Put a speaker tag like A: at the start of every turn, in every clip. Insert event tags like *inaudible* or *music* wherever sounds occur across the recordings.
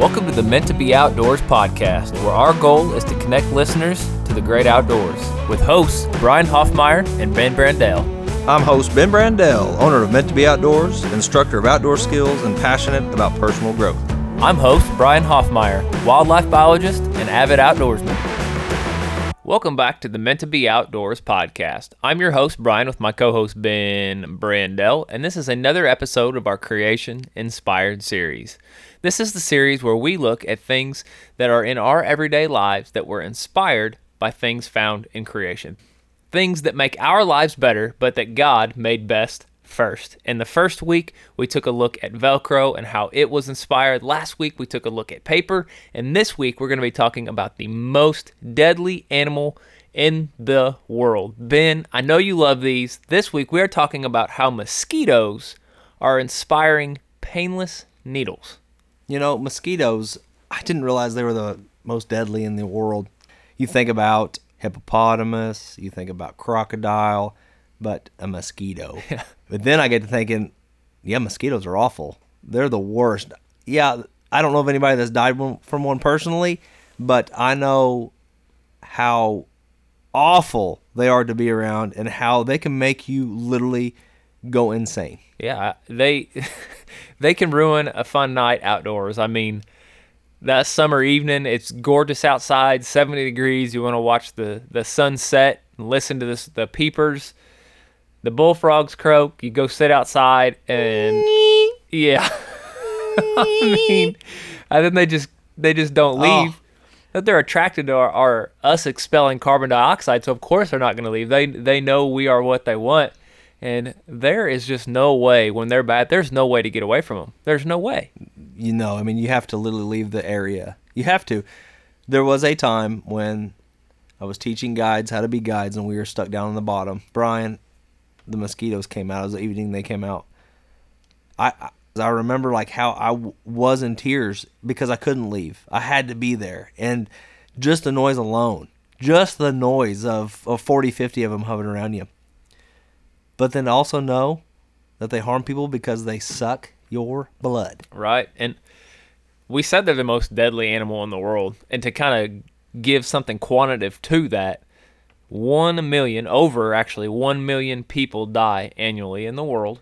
A: Welcome to the Meant to Be Outdoors podcast, where our goal is to connect listeners to the great outdoors with hosts Brian Hoffmeyer and Ben Brandell.
B: I'm host Ben Brandell, owner of Meant to Be Outdoors, instructor of outdoor skills, and passionate about personal growth.
A: I'm host Brian Hoffmeyer, wildlife biologist and avid outdoorsman. Welcome back to the Meant to Be Outdoors podcast. I'm your host, Brian, with my co host, Ben Brandell, and this is another episode of our Creation Inspired series. This is the series where we look at things that are in our everyday lives that were inspired by things found in creation. Things that make our lives better, but that God made best first. In the first week, we took a look at Velcro and how it was inspired. Last week, we took a look at paper. And this week, we're going to be talking about the most deadly animal in the world. Ben, I know you love these. This week, we are talking about how mosquitoes are inspiring painless needles.
B: You know, mosquitoes, I didn't realize they were the most deadly in the world. You think about hippopotamus, you think about crocodile, but a mosquito. *laughs*
A: Yeah.
B: But then I get to thinking, yeah, mosquitoes are awful. They're the worst. Yeah, I don't know of anybody that's died from one personally, but I know how awful they are to be around and how they can make you literally go insane.
A: Yeah, they *laughs* they can ruin a fun night outdoors. I mean, that summer evening, it's gorgeous outside, 70 degrees. You want to watch the the sunset and listen to this the peepers, the bullfrogs croak. You go sit outside and yeah. *laughs* I mean, and then they just they just don't oh. leave. That they're attracted to our, our us expelling carbon dioxide, so of course they're not going to leave. They they know we are what they want, and there is just no way when they're bad. There's no way to get away from them. There's no way.
B: you know, I mean, you have to literally leave the area. You have to. There was a time when I was teaching guides how to be guides, and we were stuck down on the bottom. Brian, the mosquitoes came out. It was the evening they came out. I I, remember like how I w- was in tears because I couldn't leave. I had to be there, and just the noise alone, just the noise of, of 40, 50 of them hovering around you. But then also know that they harm people because they suck your blood.
A: right? And we said they're the most deadly animal in the world. And to kind of give something quantitative to that, 1 million, over actually 1 million people die annually in the world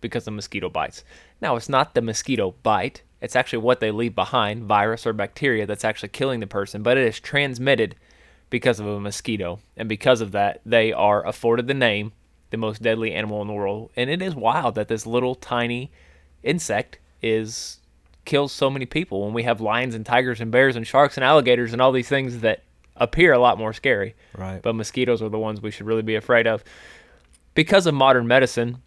A: because of mosquito bites. Now, it's not the mosquito bite, it's actually what they leave behind, virus or bacteria, that's actually killing the person, but it is transmitted because of a mosquito. And because of that, they are afforded the name the most deadly animal in the world. And it is wild that this little tiny insect is kills so many people when we have lions and tigers and bears and sharks and alligators and all these things that appear a lot more scary.
B: Right.
A: But mosquitoes are the ones we should really be afraid of. Because of modern medicine,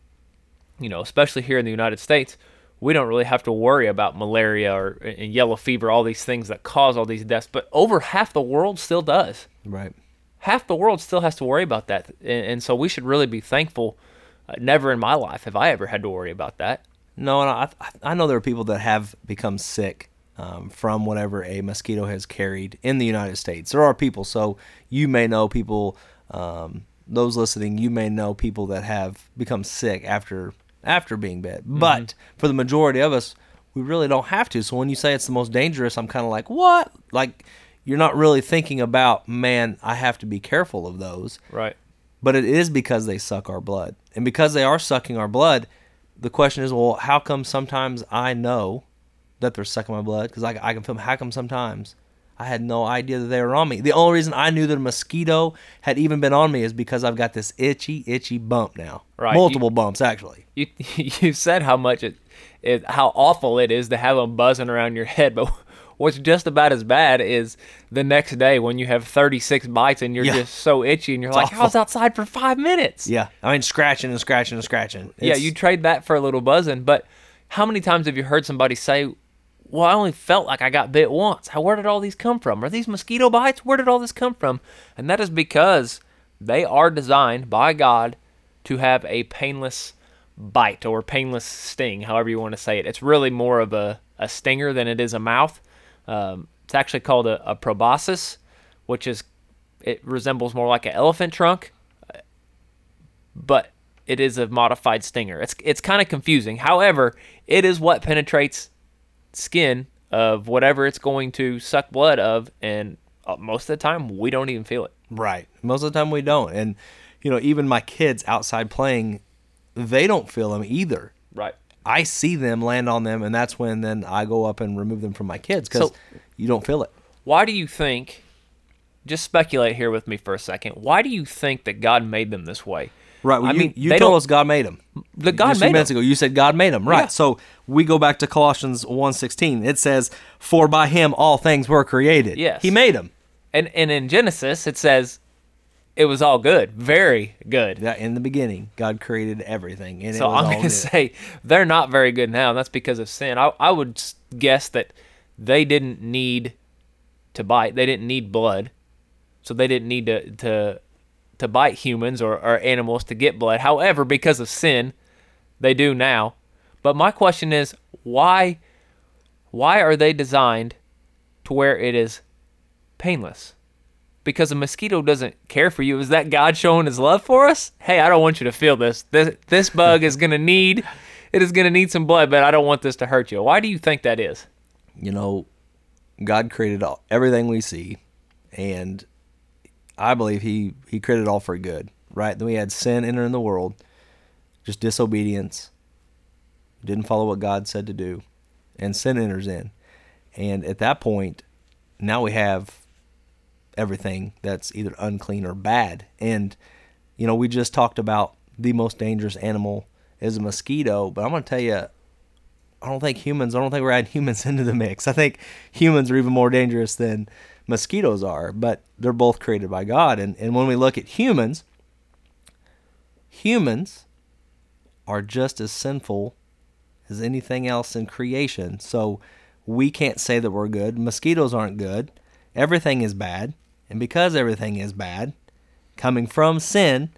A: you know, especially here in the United States, we don't really have to worry about malaria or and yellow fever, all these things that cause all these deaths. But over half the world still does
B: Right.
A: half the world still has to worry about that and, and so we should really be thankful uh, never in my life have i ever had to worry about that
B: No, and I, I know there are people that have become sick um, from whatever a mosquito has carried in the United States. There are people, so you may know people. Um, those listening, you may know people that have become sick after after being bit. But for the majority of us, we really don't have to. So when you say it's the most dangerous, I'm kind of like, what? Like you're not really thinking about, man, I have to be careful of those.
A: right
B: but it is because they suck our blood. And because they are sucking our blood, the question is, well, how come sometimes I know that they're sucking my blood? Because I, I can feel them. How come sometimes I had no idea that they were on me? The only reason I knew that a mosquito had even been on me is because I've got this itchy, itchy bump now.
A: Right.
B: Multiple bumps, actually.
A: you *laughs* you said how much it, it how awful it is to have them buzzing around your head *laughs* but what's just about as bad is the next day when you have 36 bites and you're
B: Yeah.
A: just so itchy and you're like i was outside for five minutes
B: Yeah. I mean, scratching and scratching and scratching.
A: yeah you trade that for a little buzzing but how many times have you heard somebody say well i only felt like i got bit once. How where did all these come from? Are these mosquito bites? Where did all this come from? And that is because they are designed by god to have a painless bite or painless sting however you want to say it. It's really more of a, a stinger than it is a mouth. Um, it's actually called a, a proboscis which is it resembles more like an elephant trunk but it is a modified stinger. It's it's kind of confusing. However, it is what penetrates skin of whatever it's going to suck blood of, and uh, most of the time we don't even feel it.
B: Right. Most of the time we don't. And, you know, even my kids outside playing, they don't feel them either.
A: Right.
B: I see them land on them, and that's when then I go up and remove them from my kids because
A: So-
B: you don't feel it.
A: Why do you think? Just speculate here with me for a second. Why do you think that God made them this way?
B: Right. Well,
A: I
B: you,
A: mean,
B: you
A: they
B: told us God made them.
A: The God made
B: minutes
A: them.
B: ago, you said God made them. Right.
A: Yeah.
B: So we go back to Colossians 1.16. It says, "For by Him all things were created."
A: Yes.
B: He made them.
A: And and in Genesis it says it was all good, very good.
B: Yeah. In the beginning, God created everything, and
A: So
B: it was
A: I'm going to *laughs* say they're not very good now. And that's because of sin. I, I would guess that they didn't need to bite. They didn't need blood, so they didn't need to to to bite humans or, or animals to get blood. However, because of sin, they do now. But my question is, why why are they designed to where it is painless? Because a mosquito doesn't care for you. Is that God showing his love for us? Hey, I don't want you to feel this. This this bug is gonna need it is gonna need some blood, but I don't want this to hurt you. Why do you think that is?
B: you know, God created all, everything we see, and I believe He He created all for good. Right? Then we had sin enter in the world, just disobedience, didn't follow what God said to do, and sin enters in, and at that point, now we have everything that's either unclean or bad. And you know, we just talked about the most dangerous animal is a mosquito, but I'm going to tell you I don't think humans. I don't think we're adding *laughs* humans into the mix. I think humans are even more dangerous than mosquitoes are. But they're both created by God. And and when we look at humans, humans are just as sinful as anything else in creation. So we can't say that we're good. Mosquitoes aren't good. Everything is bad. And because everything is bad, coming from sin,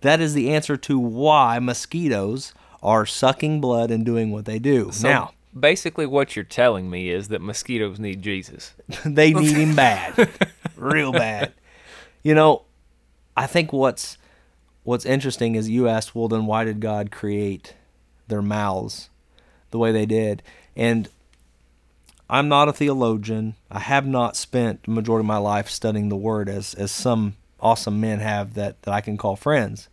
B: that is the answer to why mosquitoes are sucking blood and doing what they do.
A: So
B: now,
A: basically what you're telling me is that mosquitoes need Jesus. *laughs*
B: they need him bad, *laughs* real bad. You know, I think what's what's interesting is you asked, well, then why did God create their mouths the way they did? And I'm not a theologian. I have not spent the majority of my life studying the Word as as some awesome men have that that I can call friends.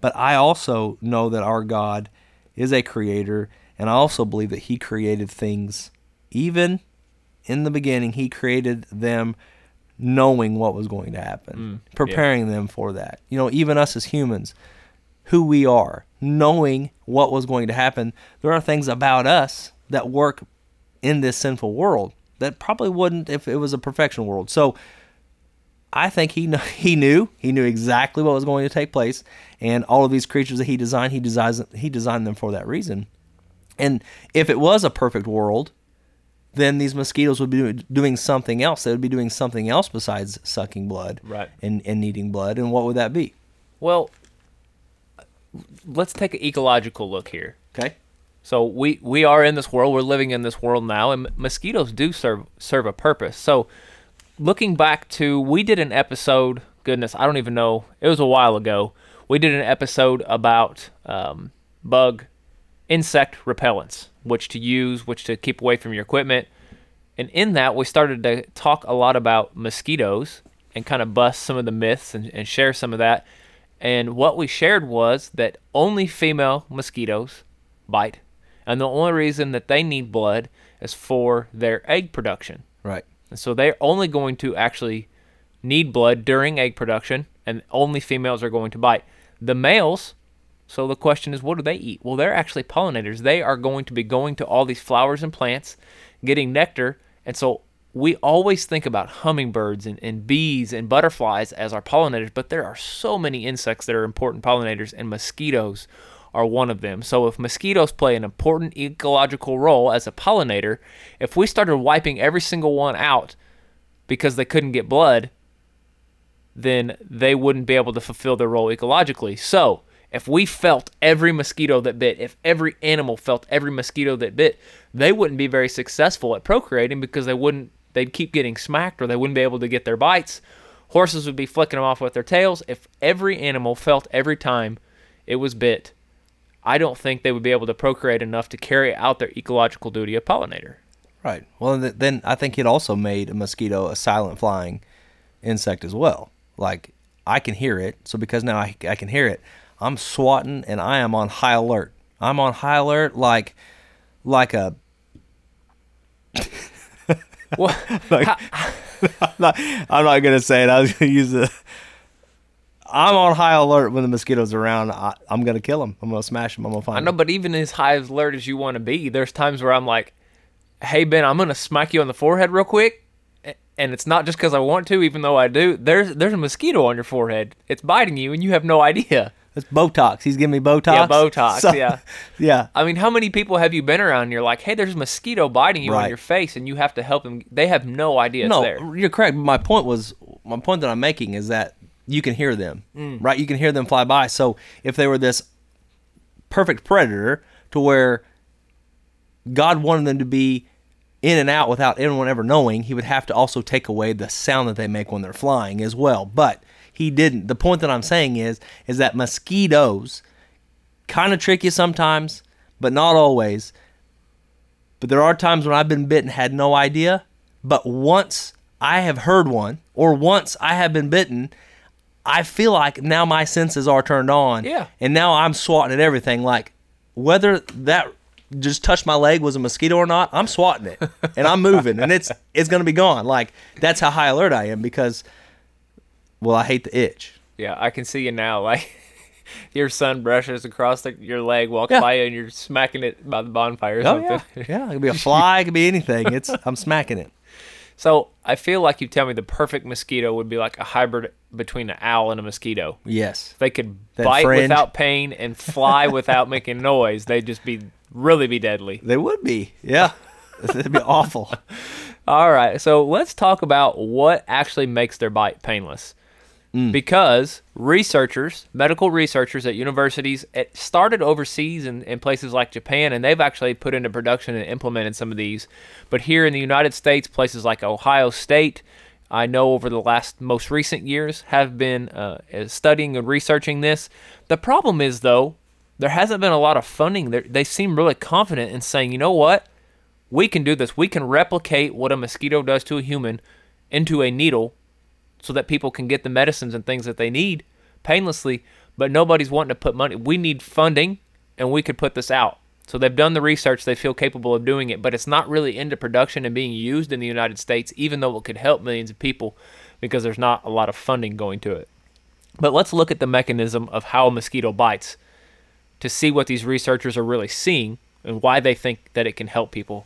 B: But I also know that our God is a creator, and I also believe that He created things even in the beginning. He created them knowing what was going to happen, mm,
A: yeah.
B: preparing them for that. You know, even us as humans, who we are, knowing what was going to happen, there are things about us that work in this sinful world that probably wouldn't if it was a perfection world. So I think he kn- *laughs* he knew he knew exactly what was going to take place, and all of these creatures that he designed, he designs he designed them for that reason. And if it was a perfect world, then these mosquitoes would be doing something else. They would be doing something else besides sucking blood
A: Right.
B: and, and needing blood. And what would that be?
A: Well, let's take an ecological look here.
B: Okay.
A: So we we are in this world. We're living in this world now, and mosquitoes do serve serve a purpose. So looking back to, we did an episode. Goodness, I don't even know. It was a while ago. We did an episode about um, bug, insect repellents, which to use, which to keep away from your equipment. And in that, we started to talk a lot about mosquitoes and kind of bust some of the myths and, and share some of that. And what we shared was that only female mosquitoes bite. And the only reason that they need blood is for their egg production.
B: Right.
A: And so they're only going to actually need blood during egg production, and only females are going to bite. The males, so the question is, what do they eat? Well, they're actually pollinators. They are going to be going to all these flowers and plants, getting nectar. And so we always think about hummingbirds and, and bees and butterflies as our pollinators, but there are so many insects that are important pollinators, and mosquitoes are one of them. So if mosquitoes play an important ecological role as a pollinator, if we started wiping every single one out because they couldn't get blood, then they wouldn't be able to fulfill their role ecologically. So if we felt every mosquito that bit, if every animal felt every mosquito that bit, they wouldn't be very successful at procreating because they wouldn't they'd keep getting smacked or they wouldn't be able to get their bites. Horses would be flicking them off with their tails. If every animal felt every time it was bit, I don't think they would be able to procreate enough to carry out their ecological duty of pollinator.
B: Right. Well, then I think it also made a mosquito a silent flying insect as well. Like I can hear it, so because now I, I can hear it, I'm swatting and I am on high alert. I'm on high alert like like a
A: Well, *laughs*
B: like I'm not, *laughs* I'm not gonna say it. I was gonna use the. I'm on high alert when the mosquitoes are around. I, I'm gonna kill them. I'm gonna smash them. I'm gonna find
A: I know,
B: 'em.
A: but even as high alert as you want to be, there's times where I'm like, "Hey Ben, I'm gonna smack you on the forehead real quick," and it's not just because I want to, even though I do. There's there's a mosquito on your forehead. It's biting you, and you have no idea.
B: It's Botox. He's giving me Botox.
A: Yeah, Botox,
B: So-
A: yeah. *laughs*
B: yeah.
A: I mean, how many people have you been around? And you're like, "Hey, there's a mosquito biting you on your face," and you have to help them. They have no idea it's
B: no,
A: there.
B: you're correct. My point was, my point that I'm making is that you can hear them,
A: Mm.
B: right? You can hear them fly by. So if they were this perfect predator to where God wanted them to be in and out without anyone ever knowing, He would have to also take away the sound that they make when they're flying as well. But He didn't. The point that I'm saying is, is that mosquitoes kind of trick you sometimes, but not always. But there are times when I've been bitten, had no idea. But once I have heard one, or once I have been bitten, I feel like now my senses are turned on.
A: Yeah.
B: And now I'm swatting at everything. Like whether that just touched my leg was a mosquito or not, I'm swatting it. and I'm moving and it's it's gonna be gone. Like that's how high alert I am because well, I hate the itch.
A: Yeah, I can see you now. *laughs* Like your son brushes across the, your leg, walks
B: Yeah.
A: by you, and you're smacking it by the bonfire or
B: Oh
A: something.
B: yeah. Yeah. It could be a *laughs* fly, it could be anything. It's I'm smacking it.
A: So I feel like you tell me the perfect mosquito would be like a hybrid between an owl and a mosquito.
B: Yes.
A: If they could
B: That
A: bite
B: fringe.
A: without pain and fly without *laughs* making noise, they'd just be really be deadly.
B: They would be. Yeah. *laughs* It'd be awful.
A: All right, so let's talk about what actually makes their bite painless. Mm. Because researchers, medical researchers at universities, it started overseas in, in places like Japan, and they've actually put into production and implemented some of these. But here in the United States, places like Ohio State, I know over the last most recent years have been uh, eh, studying and researching this. The problem is, though, there hasn't been a lot of funding. They're, they seem really confident in saying, you know what? we can do this. We can replicate what a mosquito does to a human into a needle so that people can get the medicines and things that they need painlessly, but nobody's wanting to put money. We need funding and we could put this out. So they've done the research, they feel capable of doing it, but it's not really into production and being used in the United States, even though it could help millions of people because there's not a lot of funding going to it. But let's look at the mechanism of how a mosquito bites to see what these researchers are really seeing and why they think that it can help people.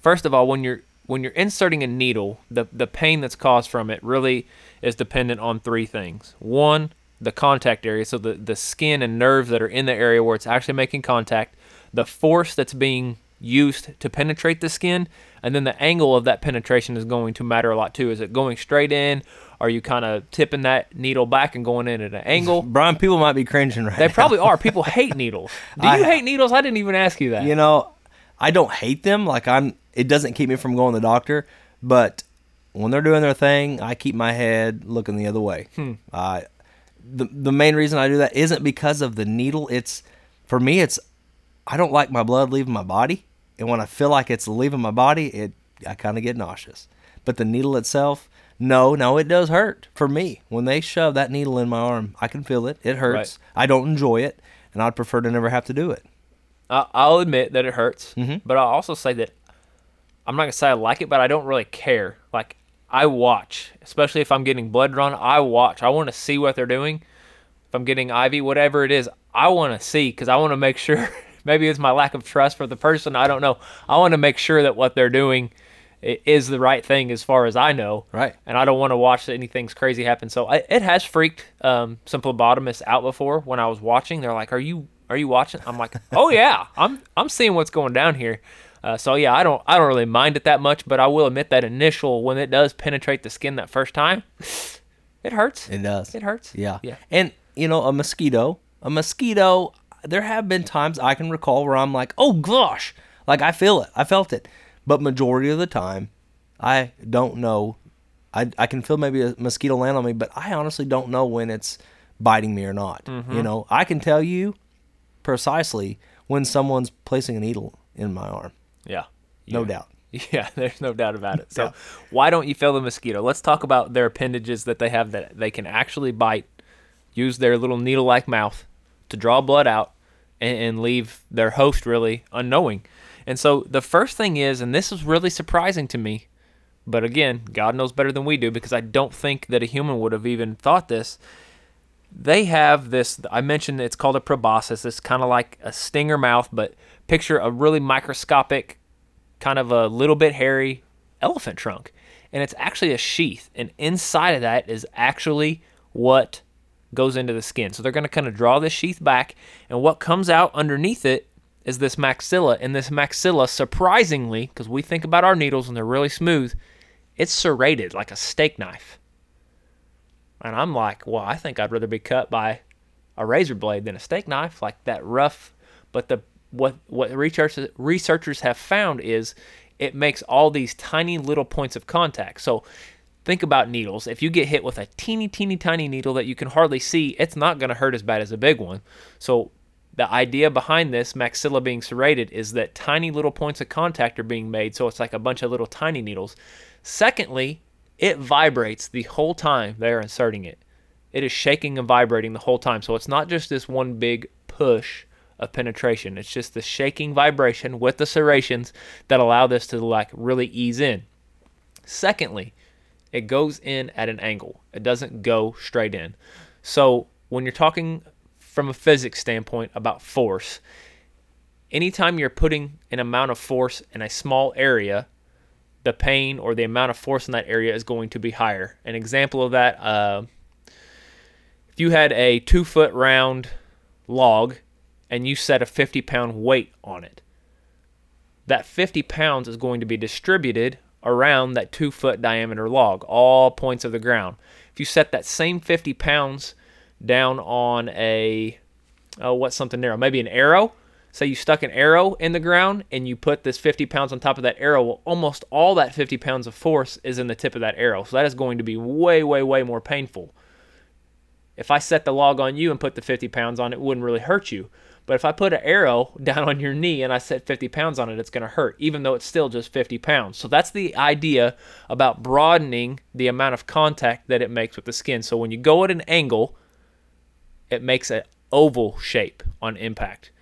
A: First of all, when you're when you're inserting a needle, the the pain that's caused from it really is dependent on three things. One, the contact area, so the, the skin and nerves that are in the area where it's actually making contact, the force that's being used to penetrate the skin, and then the angle of that penetration is going to matter a lot too. Is it going straight in? Are you kind of tipping that needle back and going in at an angle? *laughs*
B: Brian, people might be cringing right
A: They
B: now.
A: probably are. People hate needles. *laughs* Do you
B: I-
A: hate needles? I didn't even ask you that.
B: You know, I don't hate them. Like I'm, it doesn't keep me from going to the doctor. But when they're doing their thing, I keep my head looking the other way.
A: Hmm.
B: I, the the main reason I do that isn't because of the needle. It's for me. It's I don't like my blood leaving my body, and when I feel like it's leaving my body, it I kind of get nauseous. But the needle itself, no, no, it does hurt for me. When they shove that needle in my arm, I can feel it. It hurts. I don't enjoy it, and I'd prefer to never have to do it.
A: I'll admit that it hurts,
B: Mm-hmm.
A: but I'll also say that I'm not gonna say I like it, but I don't really care. Like I watch, especially if I'm getting blood drawn. I watch. I want to see what they're doing. If I'm getting IV, whatever it is, I want to see because I want to make *laughs* sure. Maybe it's my lack of trust for the person. I don't know. I want to make sure that what they're doing is the right thing as far as I know.
B: Right.
A: And I don't want to watch anything's crazy happen. So I, it has freaked um, some phlebotomists out before when I was watching. They're like, "Are you are you watching?" I'm like, "Oh yeah, I'm I'm seeing what's going down here." Uh, so yeah, I don't I don't really mind it that much, but I will admit that initial when it does penetrate the skin that first time, it hurts.
B: It does.
A: It hurts.
B: Yeah.
A: Yeah.
B: And you know, a mosquito, a mosquito, there have been times I can recall where I'm like, "Oh gosh." Like I feel it. I felt it. But majority of the time, I don't know. I I can feel maybe a mosquito land on me, but I honestly don't know when it's biting me or not. You know, I can tell you precisely when someone's placing a needle in my arm.
A: Yeah.
B: No
A: You-
B: doubt. *laughs*
A: Yeah, there's no doubt about it. So,
B: Yeah.
A: why don't you fill the mosquito? Let's talk about their appendages that they have that they can actually bite, use their little needle like mouth to draw blood out and, and leave their host really unknowing. And so, the first thing is, and this is really surprising to me, but again, God knows better than we do because I don't think that a human would have even thought this. They have this, I mentioned it's called a proboscis. It's kind of like a stinger mouth, but picture a really microscopic kind of a little bit hairy elephant trunk. And it's actually a sheath. And inside of that is actually what goes into the skin. So they're going to kind of draw this sheath back. And what comes out underneath it is this maxilla. And this maxilla, surprisingly, because we think about our needles and they're really smooth, it's serrated like a steak knife. And I'm like, well, I think I'd rather be cut by a razor blade than a steak knife, like that rough. But the what what researchers researchers have found is it makes all these tiny little points of contact. So think about needles. If you get hit with a teeny teeny tiny needle that you can hardly see, it's not going to hurt as bad as a big one. So the idea behind this maxilla being serrated is that tiny little points of contact are being made, so it's like a bunch of little tiny needles. Secondly, it vibrates the whole time they're inserting it. It is shaking and vibrating the whole time. So it's not just this one big push of penetration. It's just the shaking vibration with the serrations that allow this to like really ease in. Secondly, it goes in at an angle. It doesn't go straight in. So when you're talking from a physics standpoint about force, anytime you're putting an amount of force in a small area, the pain or the amount of force in that area is going to be higher. An example of that, uh, if you had a two foot round log and you set a 50 pound weight on it, that 50 pounds is going to be distributed around that two foot diameter log, all points of the ground. If you set that same 50 pounds down on a, oh, what's something narrow? Maybe an arrow. Say you stuck an arrow in the ground and you put this 50 pounds on top of that arrow. Well, almost all that 50 pounds of force is in the tip of that arrow. So that is going to be way, way, way more painful. If I set the log on you and put the 50 pounds on it, it wouldn't really hurt you. But if I put an arrow *laughs* down on your knee and I set 50 pounds on it, it's going to hurt, even though it's still just 50 pounds. So that's the idea about broadening the amount of contact that it makes with the skin. So when you go at an angle, it makes an oval shape on impact,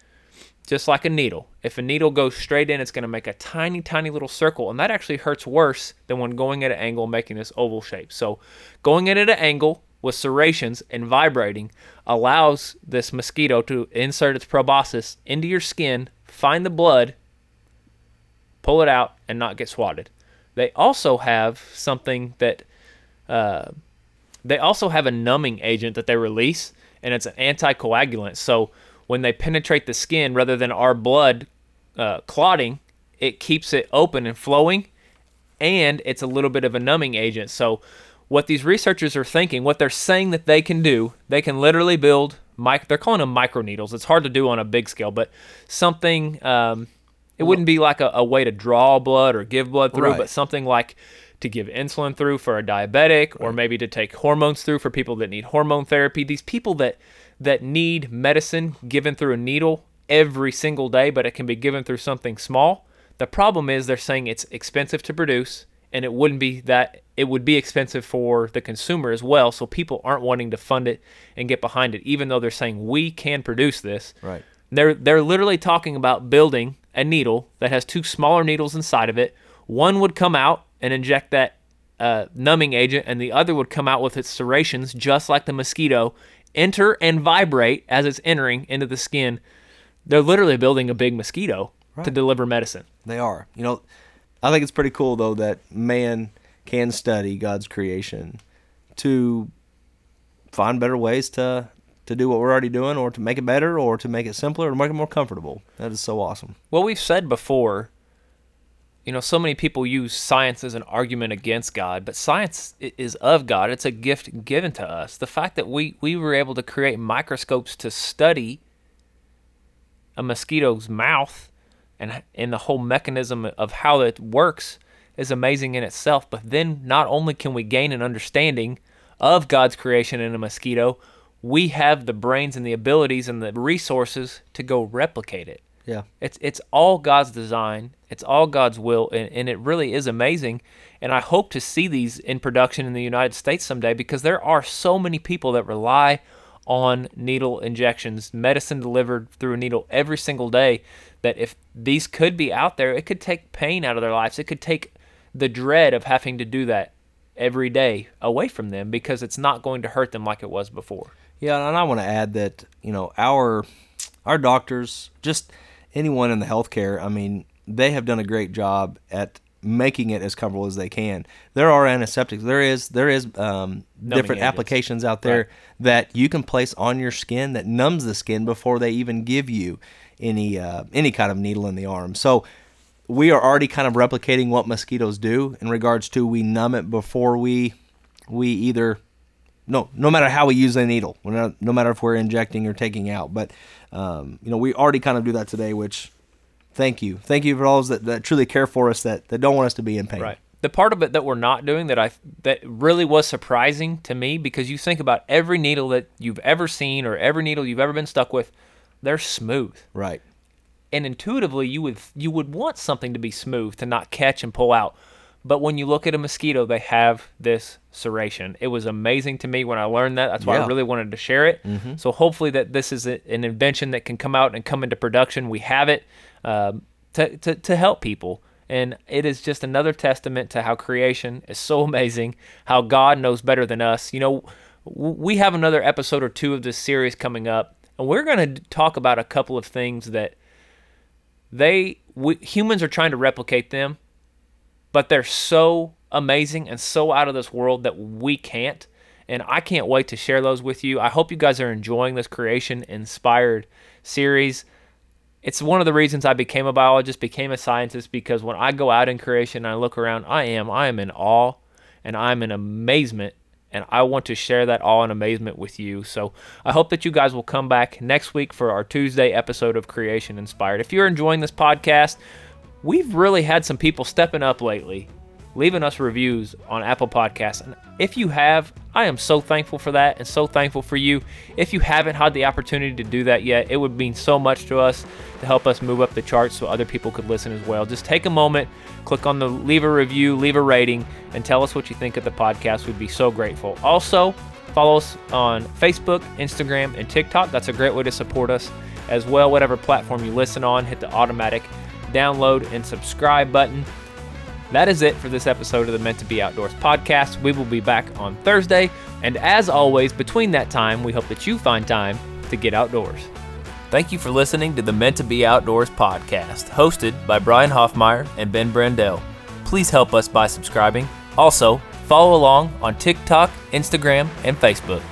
A: just like a needle. If a needle goes straight in, it's going to make a tiny, tiny little circle, and that actually hurts worse than when going at an angle, making this oval shape. So going in at an angle with serrations and vibrating allows this mosquito to insert its proboscis into your skin, find the blood, pull it out, and not get swatted. They also have something that uh, they also have a numbing agent that they release, and it's an anticoagulant. So when they penetrate the skin, rather than our blood uh, clotting, it keeps it open and flowing, and it's a little bit of a numbing agent. So what these researchers are thinking, what they're saying that they can do, they can literally build mic. They're calling them microneedles. It's hard to do on a big scale, but something. Um, it wouldn't be like a, a way to draw blood or give blood through,
B: Right.
A: but something like to give insulin through for a diabetic, or maybe to take hormones through for people that need hormone therapy. These people that that need medicine given through a needle every single day, but it can be given through something small. The problem is they're saying it's expensive to produce and it wouldn't be that it would be expensive for the consumer as well, so people aren't wanting to fund it and get behind it even though they're saying we can produce this.
B: Right.
A: They're they're literally talking about building a needle that has two smaller needles inside of it. One would come out and inject that uh, numbing agent, and the other would come out with its serrations, just like the mosquito, enter and vibrate as it's entering into the skin. They're literally building a big mosquito to deliver medicine.
B: They are. You know, I think it's pretty cool though that man can study God's creation to find better ways to to do what we're already doing or to make it better or to make it simpler or to make it more comfortable. That is so awesome.
A: Well, we've said before, you know, so many people use science as an argument against God, but science is of God. It's a gift given to us. The fact that we, we were able to create microscopes to study a mosquito's mouth and, and the whole mechanism of how it works is amazing in itself. But then not only can we gain an understanding of God's creation in a mosquito, we have the brains and the abilities and the resources to go replicate it.
B: Yeah.
A: It's it's all God's design. It's all God's will, and, and it really is amazing. And I hope to see these in production in the United States someday because there are so many people that rely on needle injections, medicine delivered through a needle every single day. That if these could be out there, it could take pain out of their lives. It could take the dread of having to do that every day away from them because it's not going to hurt them like it was before.
B: Yeah, and I want to add that you know our our doctors, just anyone in the healthcare, I mean, they have done a great job at making it as comfortable as they can. There are antiseptics. There is there is um, different
A: agents.
B: applications out there
A: Right.
B: that you can place on your skin that numbs the skin before they even give you any uh, any kind of needle in the arm. So we are already kind of replicating what mosquitoes do in regards to we numb it before we we either no no matter how we use the needle we're not, no matter if we're injecting or taking out but um, you know we already kind of do that today which thank you thank you for all those that, that truly care for us that, that don't want us to be in pain
A: Right. The part of it that we're not doing that I that really was surprising to me because you think about every needle that you've ever seen or every needle you've ever been stuck with, they're smooth.
B: right
A: And intuitively you would you would want something to be smooth to not catch and pull out. But when you look at a mosquito, they have this serration. It was amazing to me when I learned that. That's why I really wanted to share it. So hopefully that this is a, an invention that can come out and come into production. We have it um, to, to, to help people. And it is just another testament to how creation is so *laughs* amazing, how God knows better than us. You know, we have another episode or two of this series coming up, and we're going to talk about a couple of things that they we, humans are trying to replicate them, but they're so amazing and so out of this world that we can't. And I can't wait to share those with you. I hope you guys are enjoying this creation inspired series. It's one of the reasons I became a biologist, became a scientist, because when I go out in creation and I look around, I am, I am in awe and I'm in amazement. And I want to share that awe and amazement with you. So I hope that you guys will come back next week for our Tuesday episode of Creation Inspired. If you're enjoying this podcast, we've really had some people stepping up lately, leaving us reviews on Apple Podcasts. And if you have, I am so thankful for that and so thankful for you. If you haven't had the opportunity to do that yet, it would mean so much to us to help us move up the charts so other people could listen as well. Just take a moment, click on the leave a review, leave a rating, and tell us what you think of the podcast. We'd be so grateful. Also, follow us on Facebook, Instagram, and TikTok. That's a great way to support us as well. Whatever platform you listen on, hit the automatic download and subscribe button. That is it for this episode of the Meant to Be Outdoors podcast. We will be back on Thursday. And as always, between that time, we hope that you find time to get outdoors. Thank you for listening to the Meant to Be Outdoors podcast, hosted by Brian Hoffmeyer and Ben Brandell. Please help us by subscribing. Also, follow along on TikTok, Instagram, and Facebook.